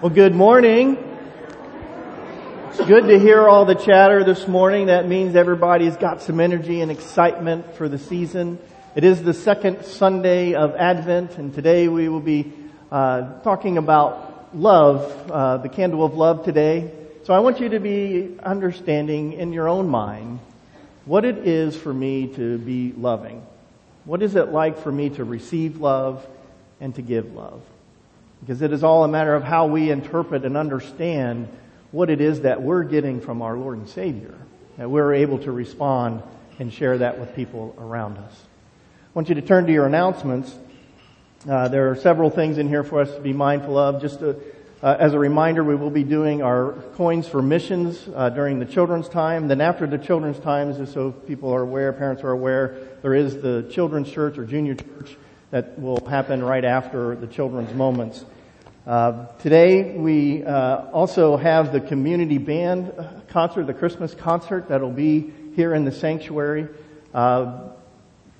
Well, good morning. It's good to hear all the chatter this morning. That means everybody's got some energy and excitement for the season. It is the second Sunday of Advent, and today we will be uh, talking about love, uh, the candle of love today. So I want you to be understanding in your own mind what it is for me to be loving. What is it like for me to receive love and to give love? Because it is all a matter of how we interpret and understand what it is that we're getting from our Lord and Savior. That we're able to respond and share that with people around us. I want you to turn to your announcements. Uh, there are several things in here for us to be mindful of. Just to, uh, as a reminder, we will be doing our coins for missions uh, during the children's time. Then after the children's times, just so people are aware, parents are aware, there is the children's church or junior church that will happen right after the children's moments. Uh, today we uh, also have the community band concert, the Christmas concert that'll be here in the sanctuary. Uh,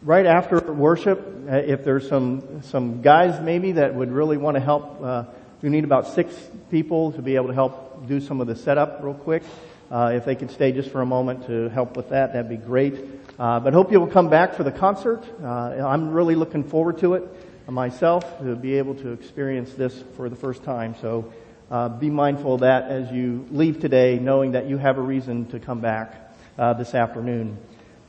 right after worship, uh, if there's some some guys maybe that would really want to help, uh, we need about six people to be able to help do some of the setup real quick. Uh, if they could stay just for a moment to help with that, that'd be great. Uh, but hope you'll come back for the concert. Uh, I'm really looking forward to it myself to be able to experience this for the first time. So uh, be mindful of that as you leave today, knowing that you have a reason to come back uh, this afternoon.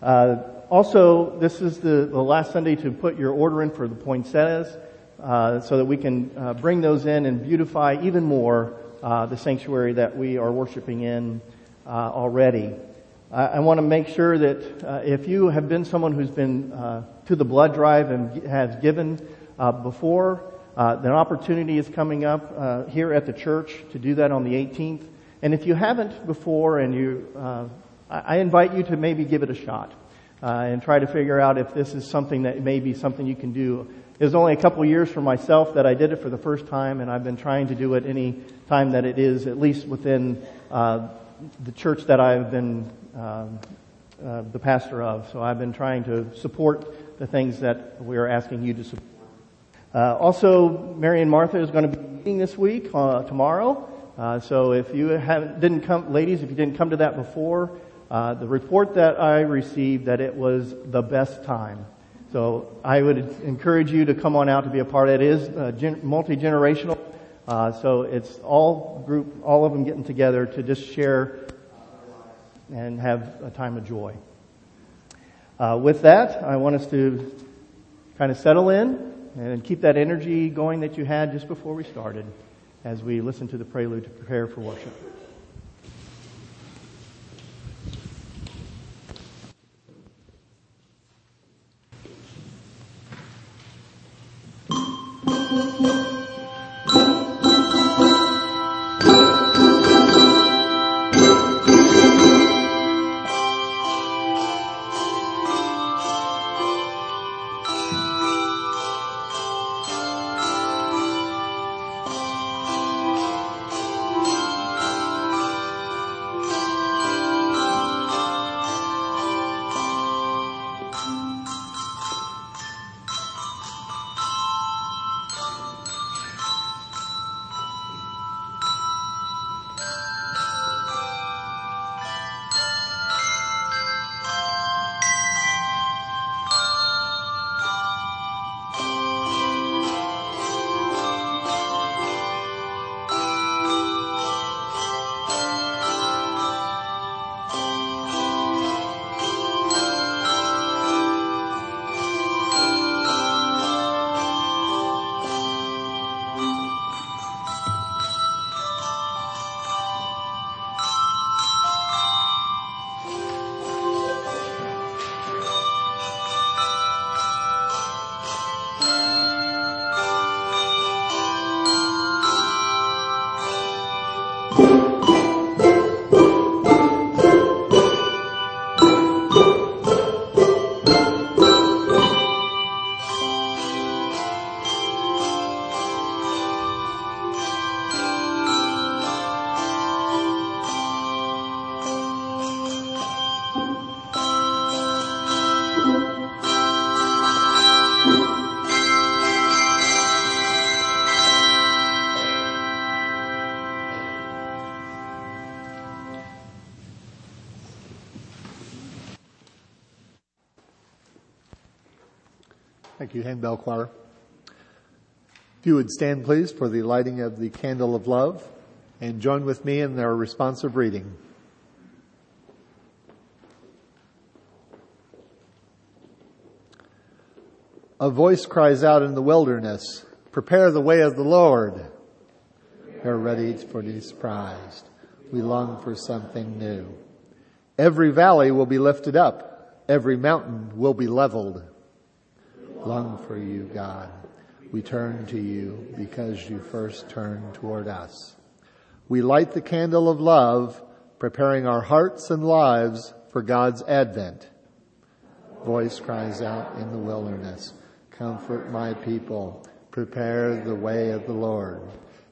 Uh, also, this is the, the, last Sunday to put your order in for the poinsettias, uh, so that we can bring those in and beautify even more the sanctuary that we are worshiping in already. I want to make sure that uh, if you have been someone who's been uh, to the blood drive and has given uh, before, an opportunity is coming up here at the church to do that on the 18th. And if you haven't before, and you, I invite you to maybe give it a shot and try to figure out if this is something that may be something you can do. It was only a couple years for myself that I did it for the first time, and I've been trying to do it any time that it is, at least within uh, the church that I've been um, uh, the pastor of. So I've been trying to support the things that we are asking you to support. Uh, also, Mary and Martha is going to be meeting this week, uh, tomorrow. Uh, so if you didn't come, ladies, if you didn't come to that before, uh, the report that I received that it was the best time. So I would encourage you to come on out to be a part it. Is uh, gen- multi-generational. so it's all group, all of them getting together to just share and have a time of joy. Uh, with that, I want us to kind of settle in and keep that energy going that you had just before we started as we listen to the prelude to prepare for worship. Thank you, Handbell Choir. If you would stand, please, for the lighting of the candle of love and join with me in our responsive reading. A voice cries out in the wilderness, prepare the way of the Lord. We are ready for to be surprised. We long for something new. Every valley will be lifted up. Every mountain will be leveled. Long for you, God. We turn to you because you first turned toward us. We light the candle of love, preparing our hearts and lives for God's advent. Voice cries out in the wilderness. Comfort my people. Prepare the way of the Lord.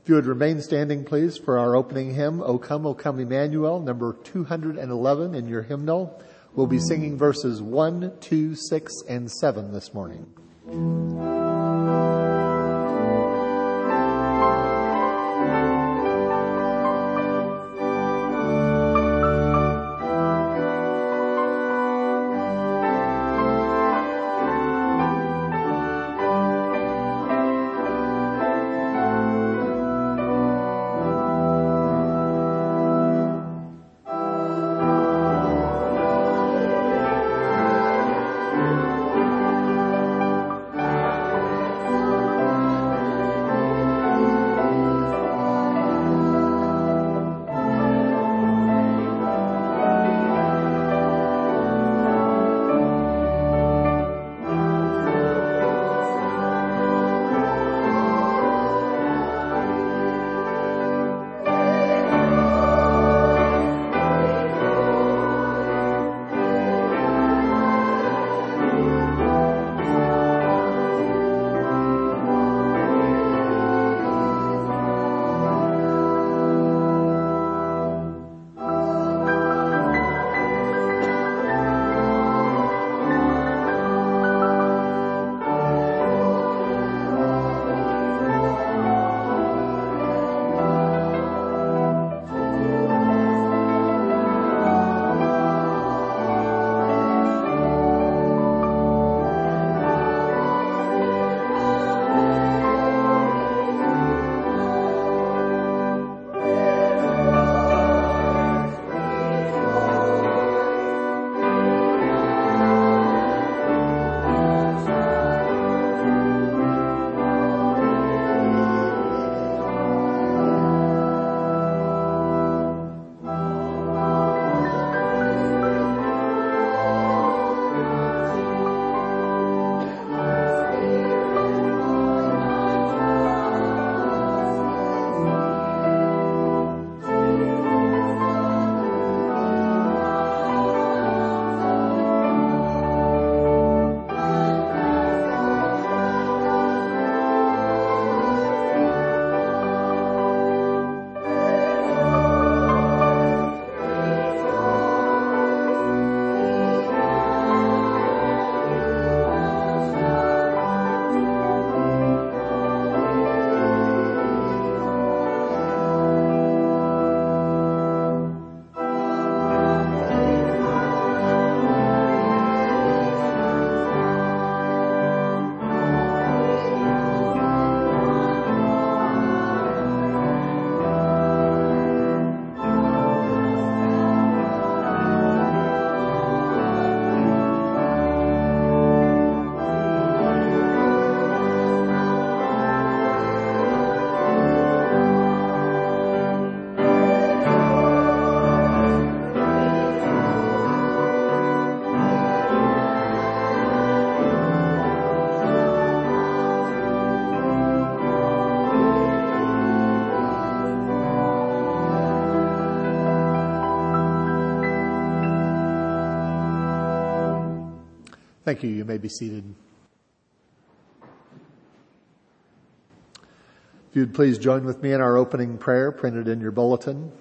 If you would remain standing, please, for our opening hymn, O Come, O Come Emmanuel, number 211 in your hymnal. We'll be singing verses 1, 2, 6, and 7 this morning. Thank you. You may be seated. If you'd please join with me in our opening prayer printed in your bulletin.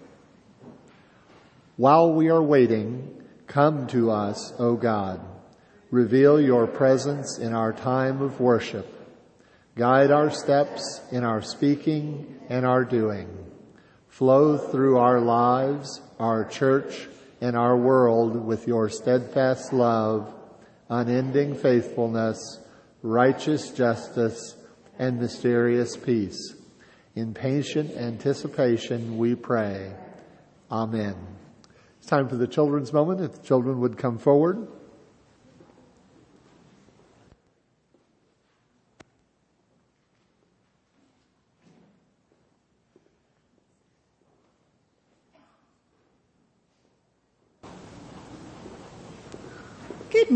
While we are waiting, come to us, O God. Reveal your presence in our time of worship. Guide our steps in our speaking and our doing. Flow through our lives, our church, and our world with your steadfast love unending faithfulness, righteous justice, and mysterious peace. In patient anticipation, we pray. Amen. It's time for the children's moment. If the children would come forward.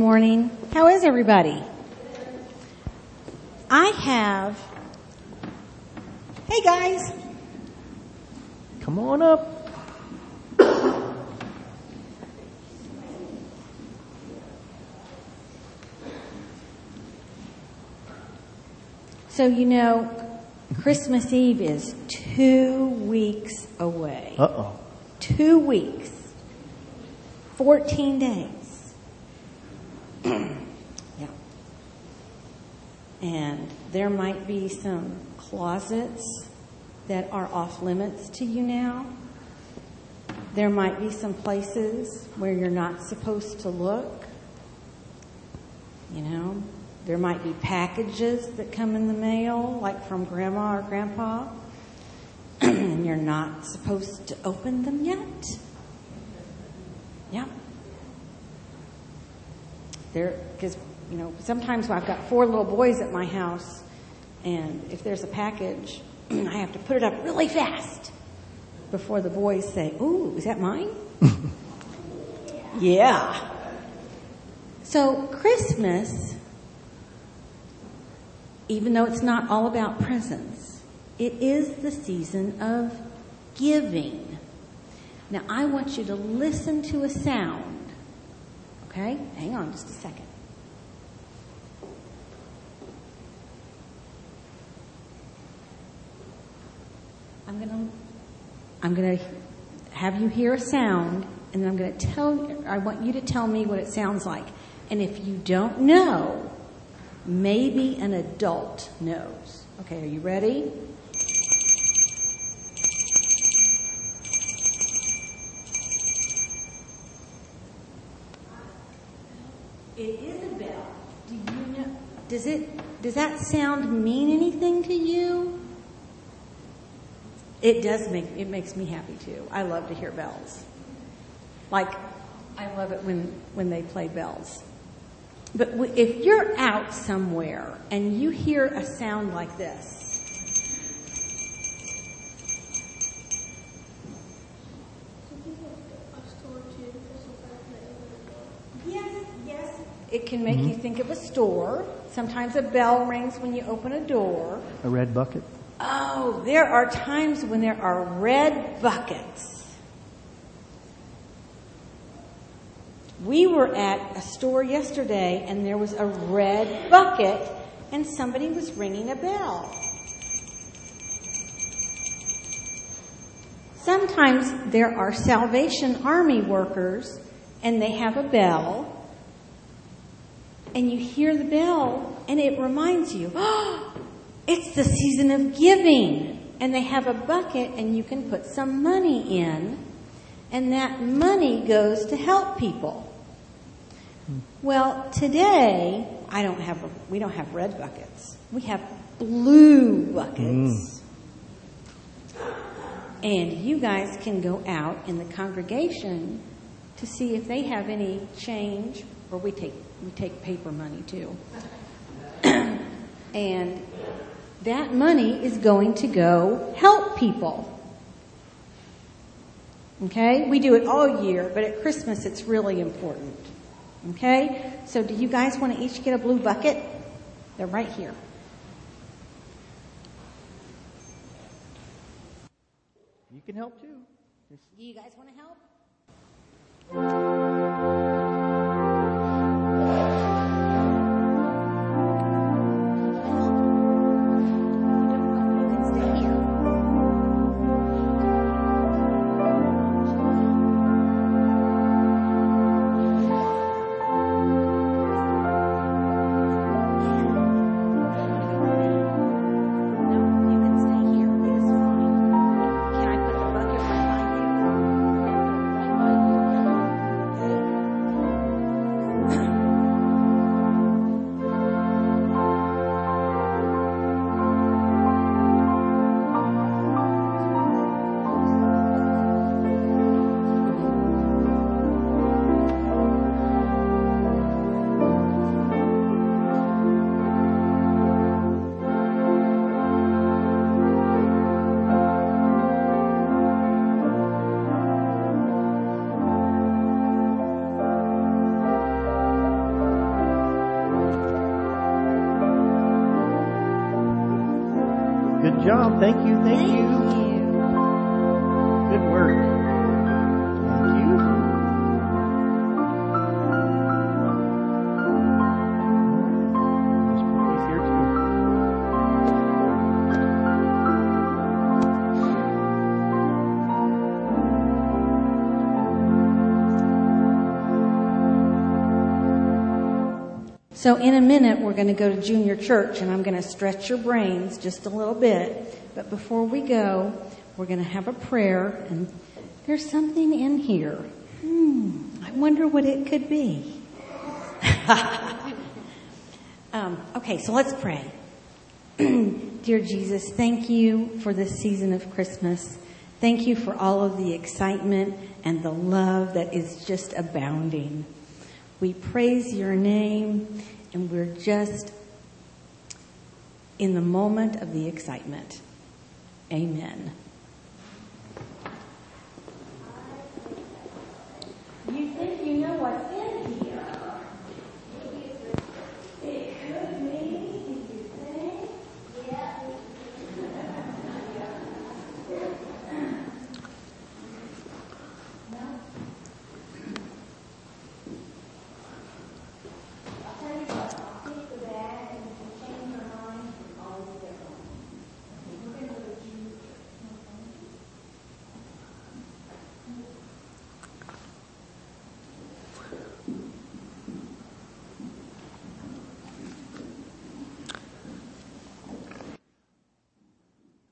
Morning. How is everybody? I have, hey guys, Come on up. so you know, Christmas Eve is two weeks away. Uh oh. Two weeks. 14 days. yeah. And there might be some closets that are off limits to you now. There might be some places where you're not supposed to look. You know, there might be packages that come in the mail, like from grandma or grandpa, and you're not supposed to open them yet. Yeah. There, because, you know, sometimes I've got four little boys at my house, and if there's a package, I have to put it up really fast before the boys say, Ooh, is that mine? yeah. So, Christmas, even though it's not all about presents, it is the season of giving. Now, I want you to listen to a sound. Okay? Hang on just a second. I'm to I'm to have you hear a sound and then I'm to tell I want you to tell me what it sounds like. And if you don't know, maybe an adult knows. Okay, are you ready? It is a bell. Do you know? Does it? Does that sound mean anything to you? It does make it makes me happy too. I love to hear bells. Like I love it when when they play bells. But if you're out somewhere and you hear a sound like this, It can make you mm-hmm. think of a store. Sometimes a bell rings when you open a door. A red bucket. Oh, there are times when there are red buckets. We were at a store yesterday and there was a red bucket and somebody was ringing a bell. Sometimes there are Salvation Army workers and they have a bell and you hear the bell and it reminds you, oh, it's the season of giving. And they have a bucket and you can put some money in and that money goes to help people. Well, today I don't have, we don't have red buckets. We have blue buckets. Mm. And you guys can go out in the congregation to see if they have any change, or we take we take paper money too. and that money is going to go help people. Okay? We do it all year, but at Christmas it's really important. Okay? So do you guys want to each get a blue bucket? They're right here. You can help too. Do you guys want to help? Thank you. Thank, you. In a minute, we're going to go to junior church and I'm going to stretch your brains just a little bit. But before we go, we're going to have a prayer and there's something in here. Hmm, I wonder what it could be. um, okay, so let's pray. Dear Jesus, thank you for this season of Christmas. Thank you for all of the excitement and the love that is just abounding. We praise your name and we're just in the moment of the excitement. Amen.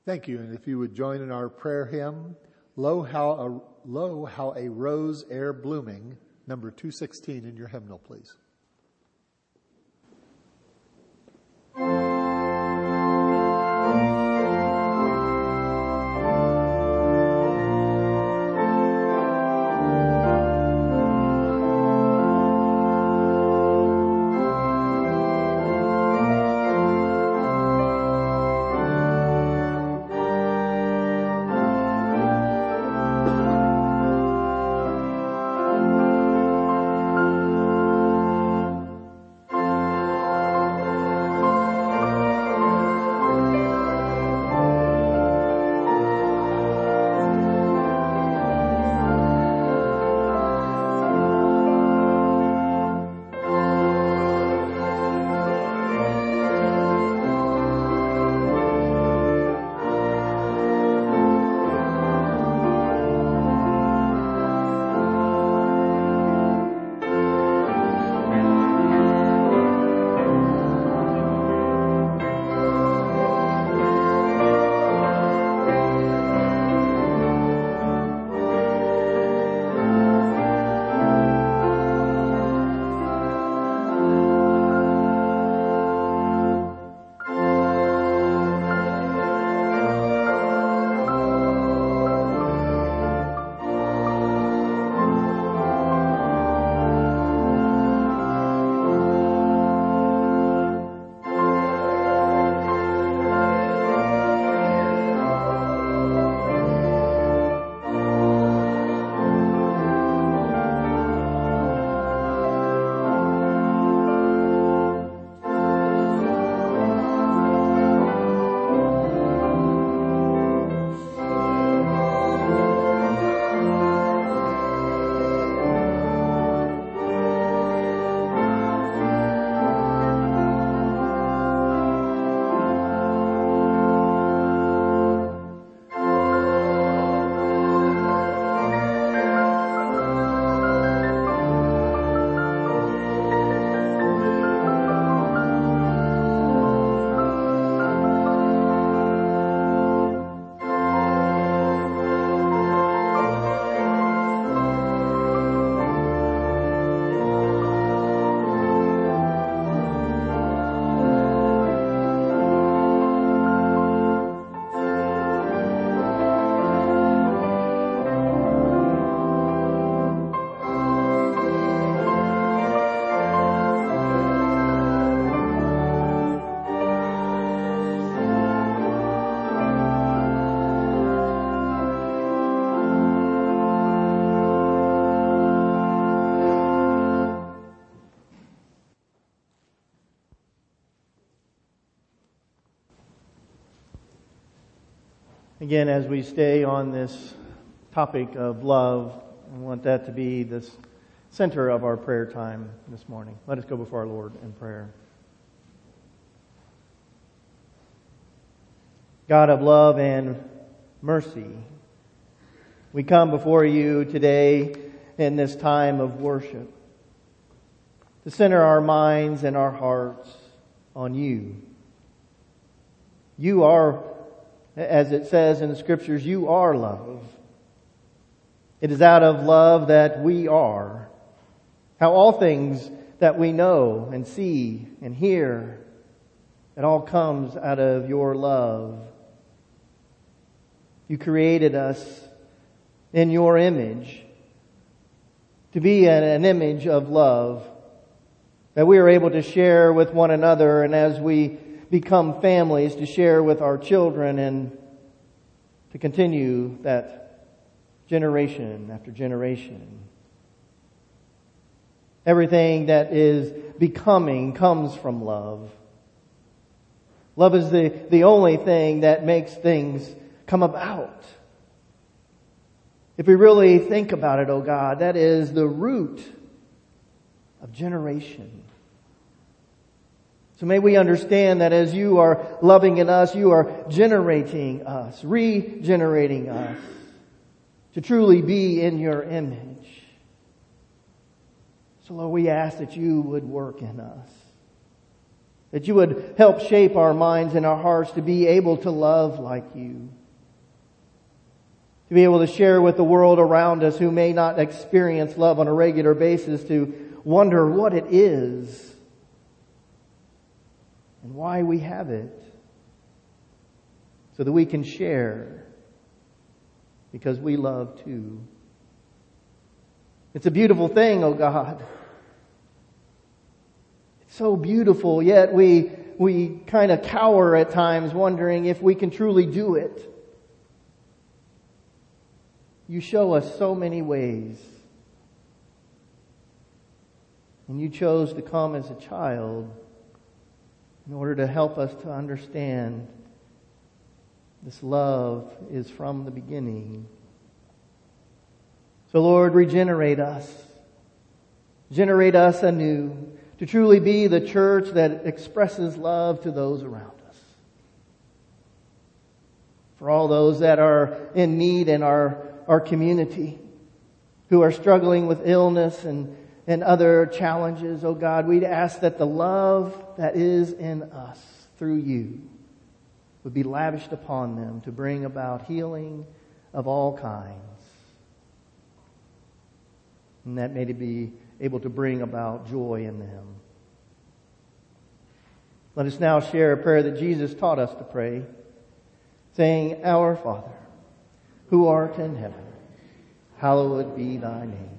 Thank you. And if you would join in our prayer hymn, Lo how a, lo, how a rose ere blooming, number 216 in your hymnal, please. Again, as we stay on this topic of love, I want that to be the center of our prayer time this morning. Let us go before our Lord in prayer. God of love and mercy, we come before you today in this time of worship to center our minds and our hearts on you. You are as it says in the scriptures, you are love. It is out of love that we are. How all things that we know and see and hear, it all comes out of your love. You created us in your image to be an, image of love that we are able to share with one another and as we become families to share with our children and to continue that generation after generation. Everything that is becoming comes from love. Love is the, the only thing that makes things come about. If we really think about it, oh God, that is the root of generation. So may we understand that as you are loving in us, you are generating us, regenerating us to truly be in your image. So Lord, we ask that you would work in us. That you would help shape our minds and our hearts to be able to love like you. To be able to share with the world around us who may not experience love on a regular basis to wonder what it is and why we have it so that we can share because we love too. It's a beautiful thing, oh God. It's so beautiful, yet we, we kind of cower at times wondering if we can truly do it. You show us so many ways. And you chose to come as a child in order to help us to understand this love is from the beginning. So Lord, regenerate us. Generate us anew to truly be the church that expresses love to those around us. For all those that are in need in our, our community, who are struggling with illness and and other challenges, oh God, we'd ask that the love that is in us through you would be lavished upon them to bring about healing of all kinds. And that may be able to bring about joy in them. Let us now share a prayer that Jesus taught us to pray, saying, Our Father, who art in heaven, hallowed be thy name.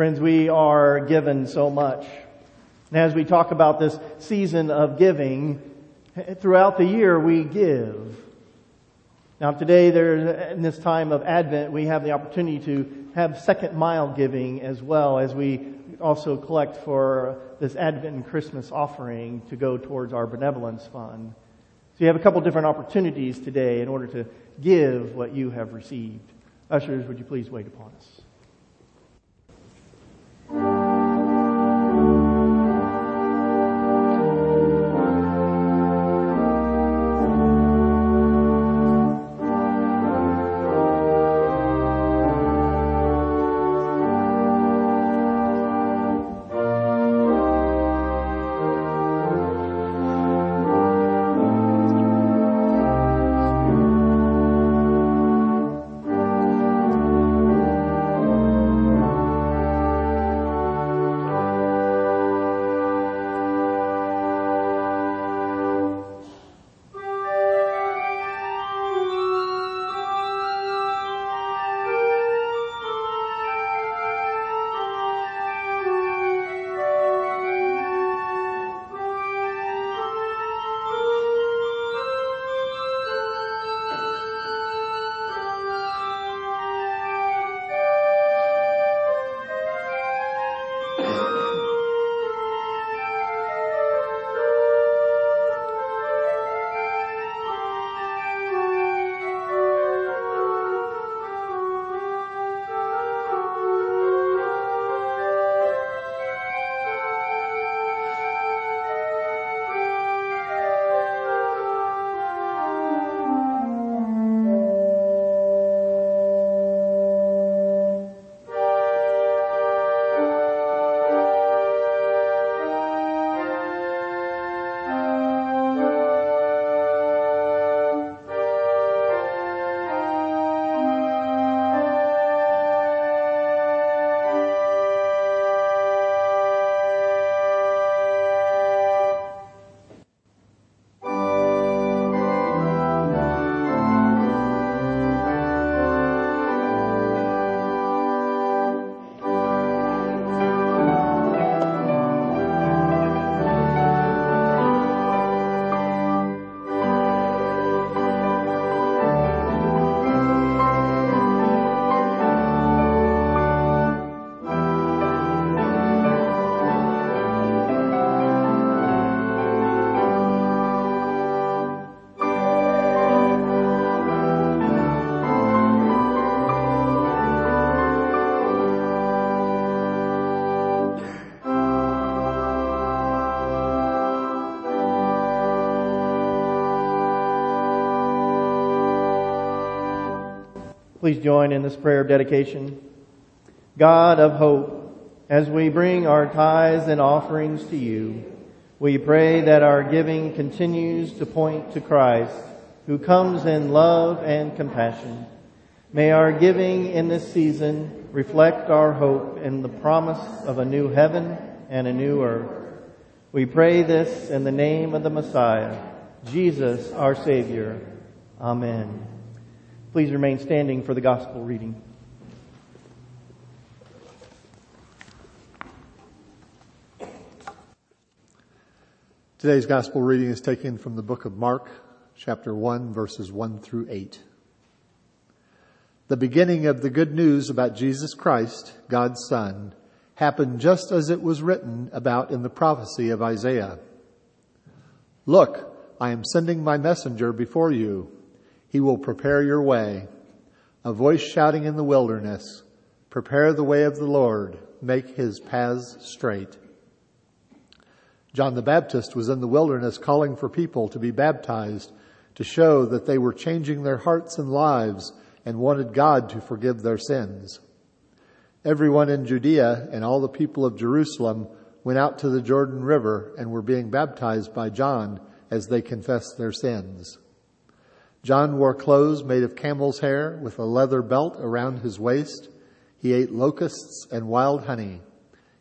Friends, we are given so much. And as we talk about this season of giving, throughout the year we give. Now today, in this time of Advent, we have the opportunity to have second mile giving as well as we also collect for this Advent and Christmas offering to go towards our benevolence fund. So you have a couple different opportunities today in order to give what you have received. Ushers, would you please wait upon us? Please join in this prayer of dedication. God of hope, as we bring our tithes and offerings to you, we pray that our giving continues to point to Christ, who comes in love and compassion. May our giving in this season reflect our hope in the promise of a new heaven and a new earth. We pray this in the name of the Messiah, Jesus, our Savior. Amen. Please remain standing for the gospel reading. Today's gospel reading is taken from the book of Mark, chapter 1, verses 1 through 8. The beginning of the good news about Jesus Christ, God's Son, happened just as it was written about in the prophecy of Isaiah. Look, I am sending my messenger before you. He will prepare your way. A voice shouting in the wilderness, prepare the way of the Lord, make his paths straight. John the Baptist was in the wilderness calling for people to be baptized to show that they were changing their hearts and lives and wanted God to forgive their sins. Everyone in Judea and all the people of Jerusalem went out to the Jordan River and were being baptized by John as they confessed their sins. John wore clothes made of camel's hair with a leather belt around his waist. He ate locusts and wild honey.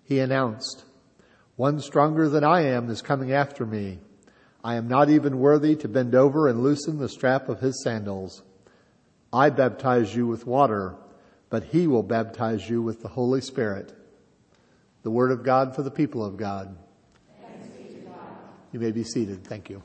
He announced, one stronger than I am is coming after me. I am not even worthy to bend over and loosen the strap of his sandals. I baptize you with water, but he will baptize you with the Holy Spirit. The word of God for the people of God. God. You may be seated. Thank you.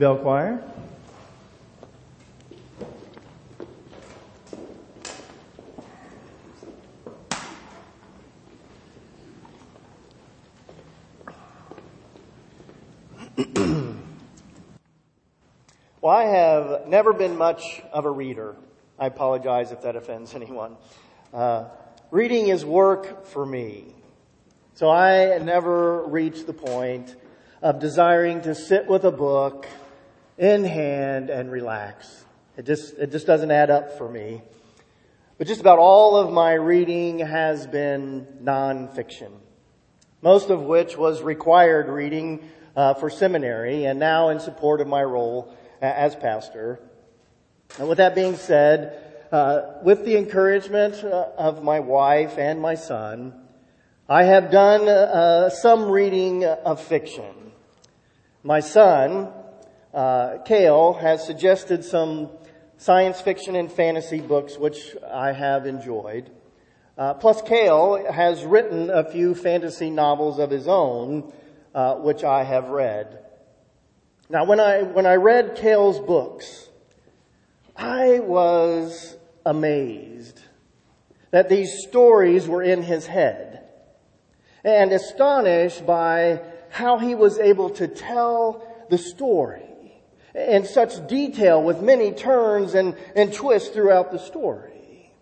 Bell Choir. well, I have never been much of a reader. I apologize if that offends anyone. Uh, reading is work for me. So I never reached the point of desiring to sit with a book in hand and relax. It just, it just doesn't add up for me. But just about all of my reading has been nonfiction. Most of which was required reading uh, for seminary and now in support of my role as pastor. And with that being said, uh, with the encouragement uh, of my wife and my son, I have done uh, some reading of fiction. My son, uh, Kale, has suggested some science fiction and fantasy books which I have enjoyed. Uh, plus, Kale has written a few fantasy novels of his own, uh, which I have read. Now, when I when I read Kale's books, I was amazed that these stories were in his head and astonished by how he was able to tell the story in such detail with many turns and, and twists throughout the story.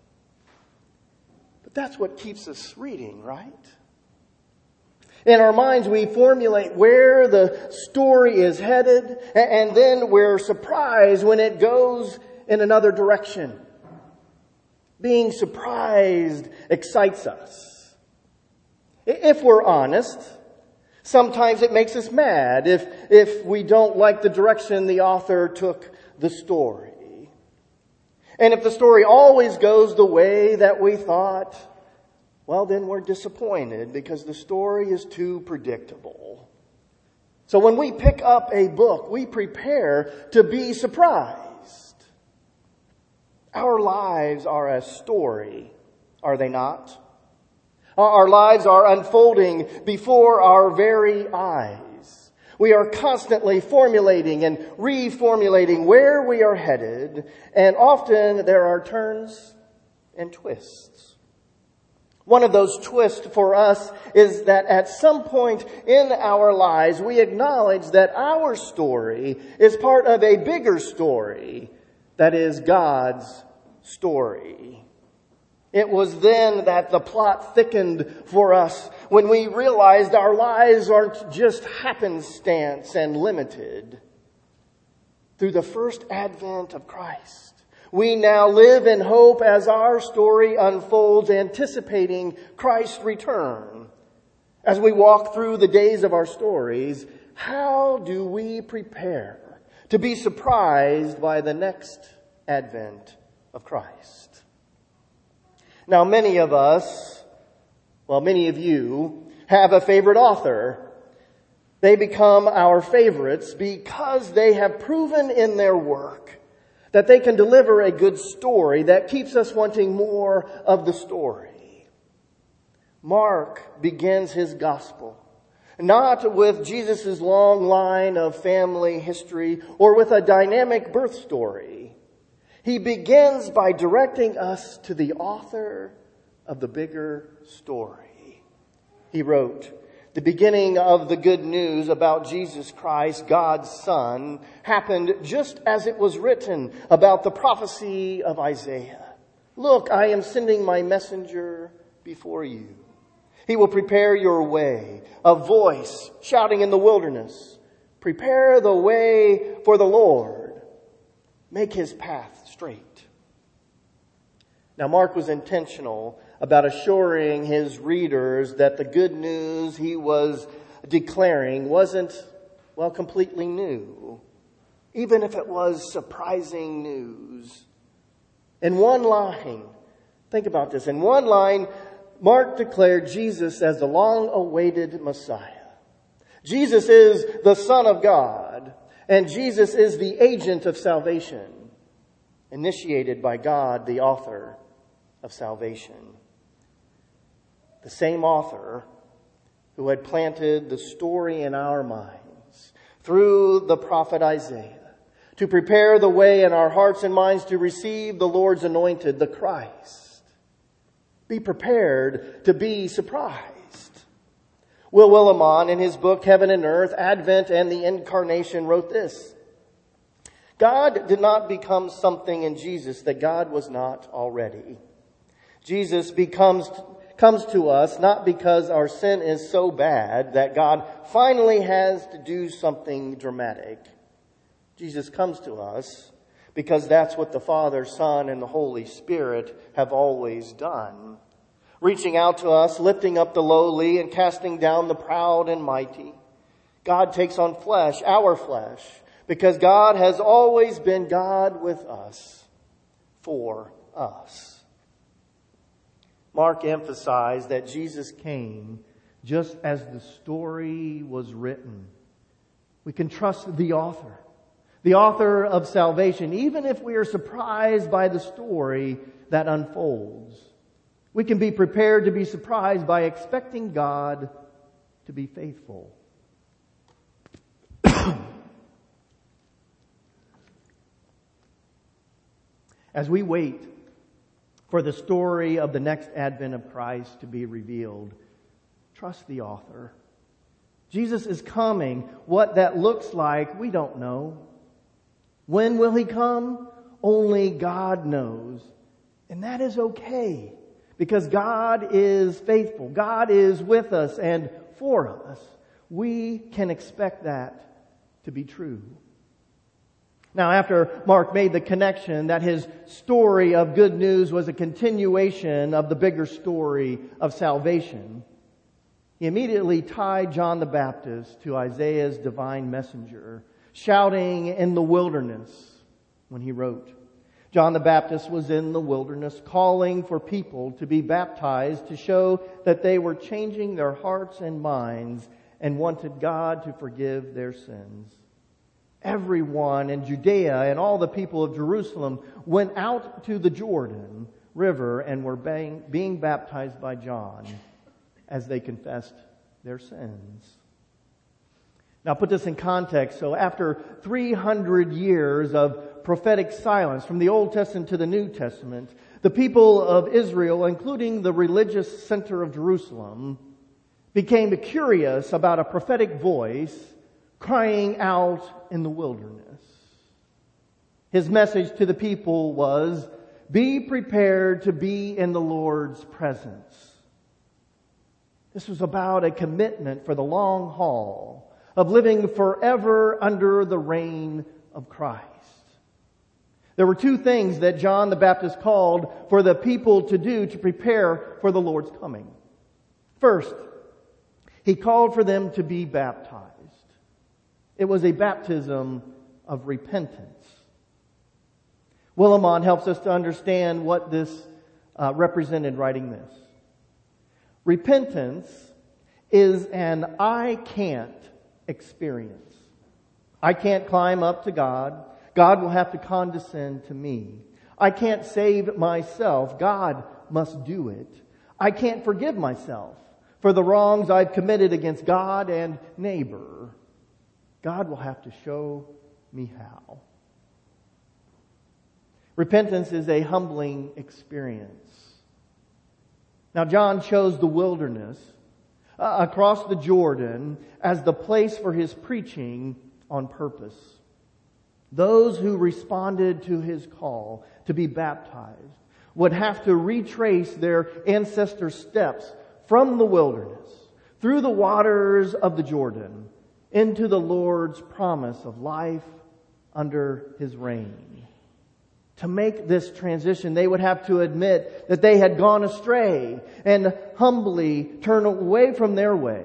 But that's what keeps us reading, right? In our minds, we formulate where the story is headed, and then we're surprised when it goes in another direction. Being surprised excites us. If we're honest, sometimes it makes us mad if, if we don't like the direction the author took the story. And if the story always goes the way that we thought, well, then we're disappointed because the story is too predictable. So when we pick up a book, we prepare to be surprised. Our lives are a story, are they not? Our lives are unfolding before our very eyes. We are constantly formulating and reformulating where we are headed, and often there are turns and twists. One of those twists for us is that at some point in our lives, we acknowledge that our story is part of a bigger story that is God's story. It was then that the plot thickened for us when we realized our lives aren't just happenstance and limited. Through the first advent of Christ, we now live in hope as our story unfolds, anticipating Christ's return. As we walk through the days of our stories, how do we prepare to be surprised by the next advent of Christ? Now, many of us, well, many of you, have a favorite author. They become our favorites because they have proven in their work that they can deliver a good story that keeps us wanting more of the story. Mark begins his gospel not with Jesus' long line of family history or with a dynamic birth story. He begins by directing us to the author of the bigger story. He wrote, the beginning of the good news about Jesus Christ, God's Son, happened just as it was written about the prophecy of Isaiah. Look, I am sending my messenger before you. He will prepare your way, a voice shouting in the wilderness. Prepare the way for the Lord. Make his path straight. Now, Mark was intentional about assuring his readers that the good news he was declaring wasn't, well, completely new, even if it was surprising news. In one line, think about this, in one line, Mark declared Jesus as the long awaited Messiah. Jesus is the Son of God, and Jesus is the agent of salvation initiated by God, the author of salvation. The same author who had planted the story in our minds through the prophet Isaiah to prepare the way in our hearts and minds to receive the Lord's anointed, the Christ. Be prepared to be surprised. Will Willimon in his book Heaven and Earth, Advent and the Incarnation wrote this. God did not become something in Jesus that God was not already. Jesus becomes, comes to us not because our sin is so bad that God finally has to do something dramatic. Jesus comes to us because that's what the Father, Son, and the Holy Spirit have always done. Reaching out to us, lifting up the lowly, and casting down the proud and mighty. God takes on flesh, our flesh, because God has always been God with us, for us. Mark emphasized that Jesus came just as the story was written. We can trust the author the author of salvation, even if we are surprised by the story that unfolds. We can be prepared to be surprised by expecting God to be faithful. As we wait for the story of the next advent of Christ to be revealed, trust the author. Jesus is coming. What that looks like, we don't know. When will he come? Only God knows. And that is okay because God is faithful. God is with us and for us. We can expect that to be true. Now, after Mark made the connection that his story of good news was a continuation of the bigger story of salvation, he immediately tied John the Baptist to Isaiah's divine messenger shouting in the wilderness when he wrote. John the Baptist was in the wilderness calling for people to be baptized to show that they were changing their hearts and minds and wanted God to forgive their sins. Everyone in Judea and all the people of Jerusalem went out to the Jordan River and were being baptized by John as they confessed their sins. Now put this in context. So after 300 years of prophetic silence from the Old Testament to the New Testament, the people of Israel, including the religious center of Jerusalem, became curious about a prophetic voice crying out in the wilderness. His message to the people was, be prepared to be in the Lord's presence. This was about a commitment for the long haul of living forever under the reign of Christ. There were two things that John the Baptist called for the people to do to prepare for the Lord's coming. First, he called for them to be baptized. It was a baptism of repentance. Willimon helps us to understand what this uh, represented writing this. Repentance is an I can't experience. I can't climb up to God. God will have to condescend to me. I can't save myself. God must do it. I can't forgive myself for the wrongs I've committed against God and neighbor. God will have to show me how. Repentance is a humbling experience. Now, John chose the wilderness uh, across the Jordan as the place for his preaching on purpose. Those who responded to his call to be baptized would have to retrace their ancestor steps from the wilderness through the waters of the Jordan into the Lord's promise of life under his reign to make this transition, they would have to admit that they had gone astray and humbly turn away from their way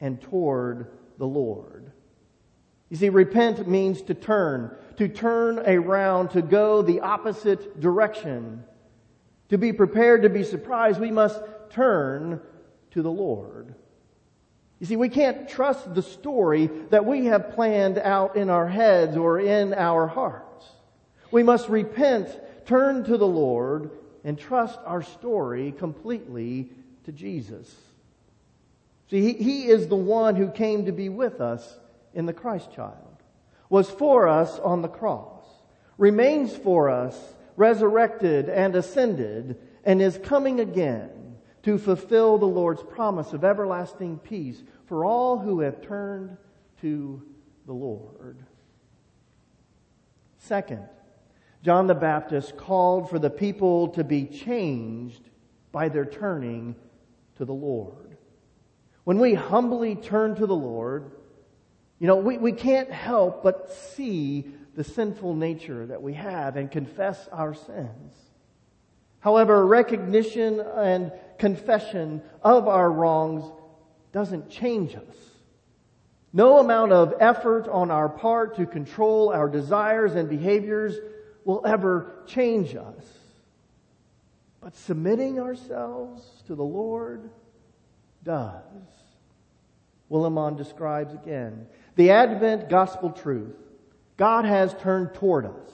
and toward the Lord. You see, repent means to turn, to turn around, to go the opposite direction. To be prepared to be surprised, we must turn to the Lord. You see, we can't trust the story that we have planned out in our heads or in our hearts. We must repent, turn to the Lord, and trust our story completely to Jesus. See, he, he is the one who came to be with us in the Christ child, was for us on the cross, remains for us resurrected and ascended, and is coming again to fulfill the Lord's promise of everlasting peace for all who have turned to the Lord. Second, John the Baptist called for the people to be changed by their turning to the Lord. When we humbly turn to the Lord, you know, we, we can't help but see the sinful nature that we have and confess our sins. However, recognition and confession of our wrongs doesn't change us. No amount of effort on our part to control our desires and behaviors will ever change us. But submitting ourselves to the Lord does. Willimon describes again the Advent gospel truth. God has turned toward us.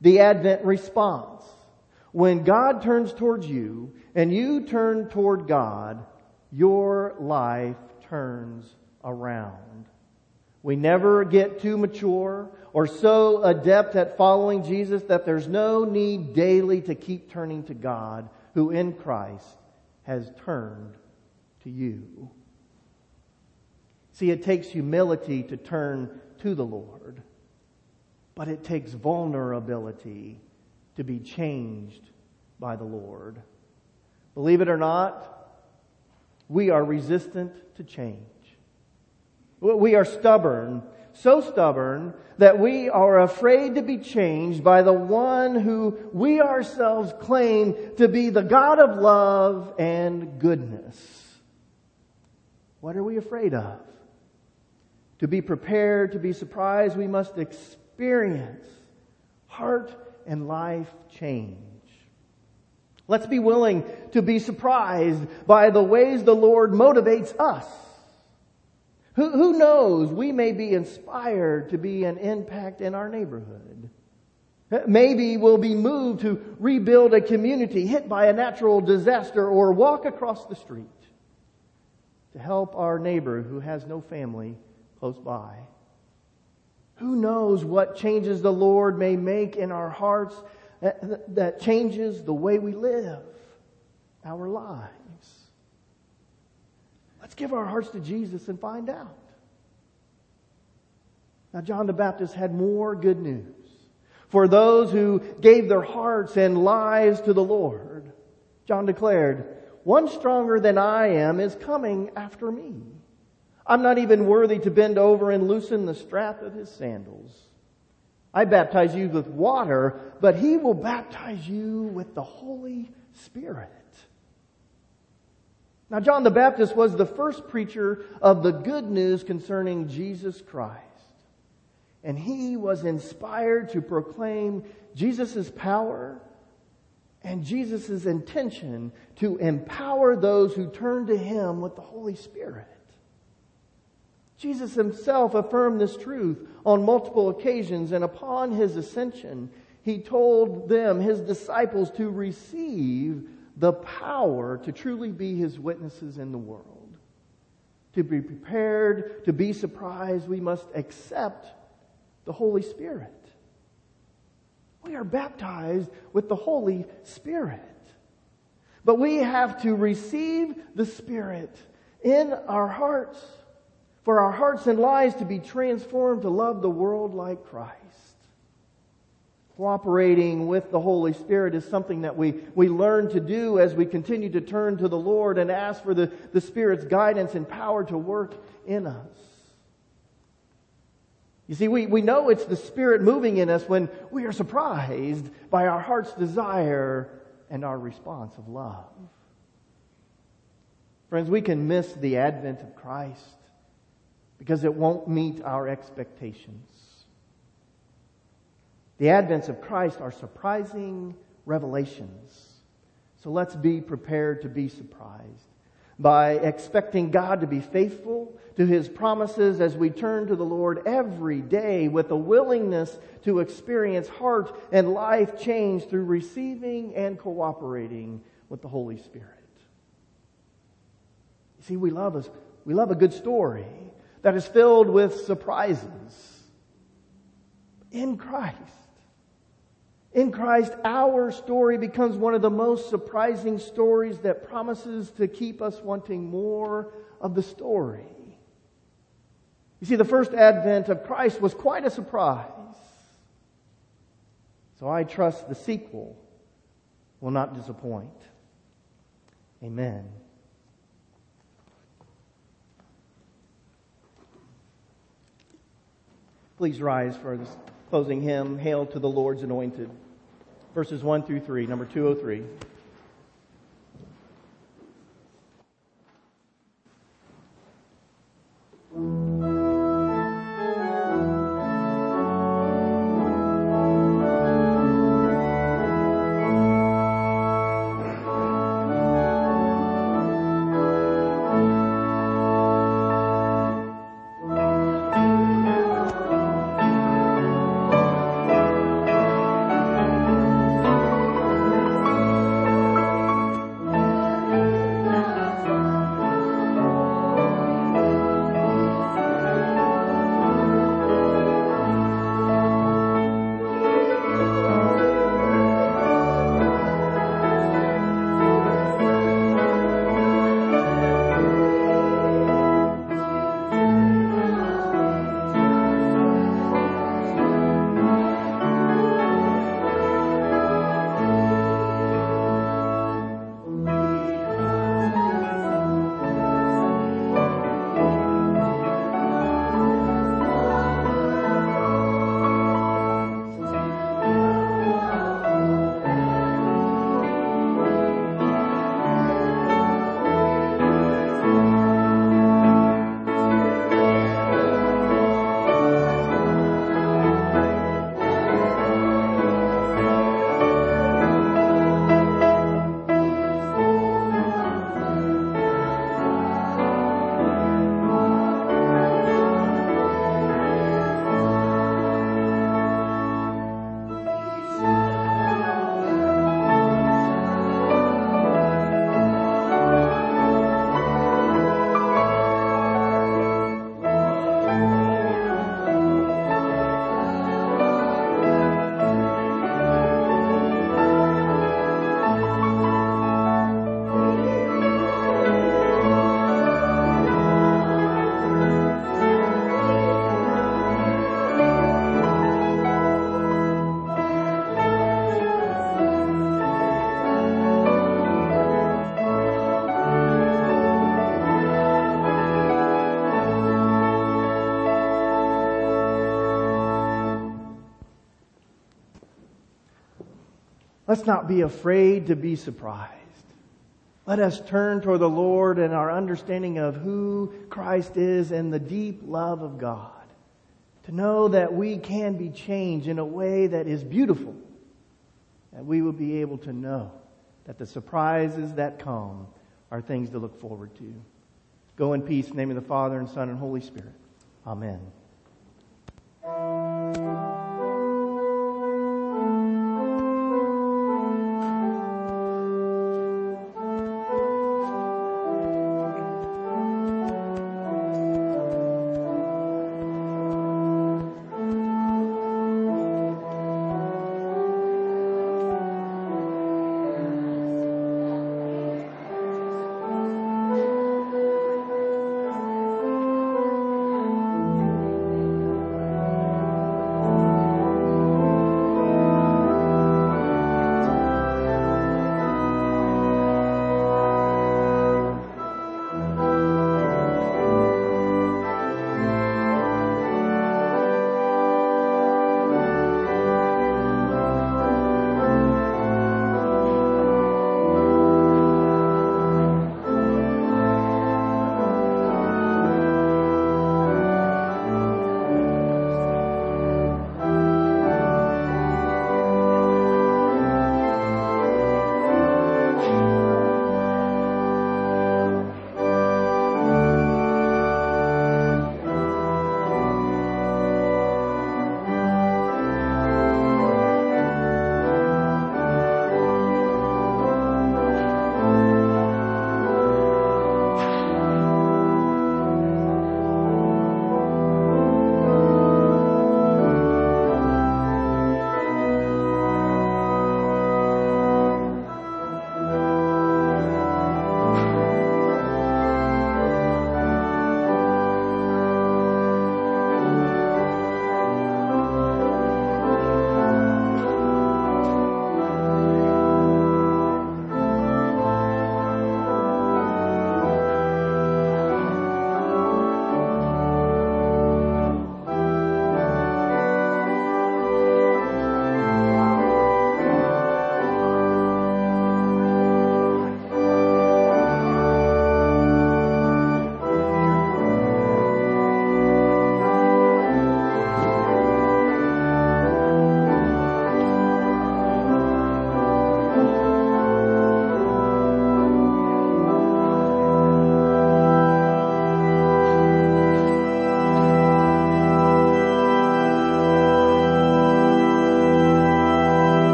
The Advent response. When God turns towards you and you turn toward God, your life turns around. We never get too mature or so adept at following Jesus that there's no need daily to keep turning to God who in Christ has turned to you. See, it takes humility to turn to the Lord, but it takes vulnerability to be changed by the Lord. Believe it or not, we are resistant to change. We are stubborn, so stubborn that we are afraid to be changed by the one who we ourselves claim to be the God of love and goodness. What are we afraid of? To be prepared, to be surprised, we must experience heart and life change. Let's be willing to be surprised by the ways the Lord motivates us. Who, who knows? We may be inspired to be an impact in our neighborhood. Maybe we'll be moved to rebuild a community hit by a natural disaster or walk across the street to help our neighbor who has no family close by. Who knows what changes the Lord may make in our hearts that, that changes the way we live our lives. Let's give our hearts to Jesus and find out. Now, John the Baptist had more good news for those who gave their hearts and lives to the Lord. John declared, One stronger than I am is coming after me. I'm not even worthy to bend over and loosen the strap of his sandals. I baptize you with water, but he will baptize you with the Holy Spirit. Now, John the Baptist was the first preacher of the good news concerning Jesus Christ. And he was inspired to proclaim Jesus' power and Jesus' intention to empower those who turn to him with the Holy Spirit. Jesus himself affirmed this truth on multiple occasions, and upon his ascension, he told them, his disciples, to receive the power to truly be his witnesses in the world. To be prepared, to be surprised, we must accept the Holy Spirit. We are baptized with the Holy Spirit. But we have to receive the Spirit in our hearts for our hearts and lives to be transformed to love the world like Christ. Cooperating with the Holy Spirit is something that we, we learn to do as we continue to turn to the Lord and ask for the, the Spirit's guidance and power to work in us. You see, we, we know it's the Spirit moving in us when we are surprised by our heart's desire and our response of love. Friends, we can miss the advent of Christ because it won't meet our expectations. The advents of Christ are surprising revelations. So let's be prepared to be surprised by expecting God to be faithful to His promises as we turn to the Lord every day with a willingness to experience heart and life change through receiving and cooperating with the Holy Spirit. You see, we love a, we love a good story that is filled with surprises. In Christ. In Christ, our story becomes one of the most surprising stories that promises to keep us wanting more of the story. You see, the first advent of Christ was quite a surprise. So I trust the sequel will not disappoint. Amen. Please rise for this closing hymn, Hail to the Lord's Anointed. Verses 1 through 3, number 203. Let's not be afraid to be surprised. Let us turn toward the Lord and our understanding of who Christ is and the deep love of God. To know that we can be changed in a way that is beautiful. And we will be able to know that the surprises that come are things to look forward to. Go in peace in the name of the Father and Son and Holy Spirit. Amen.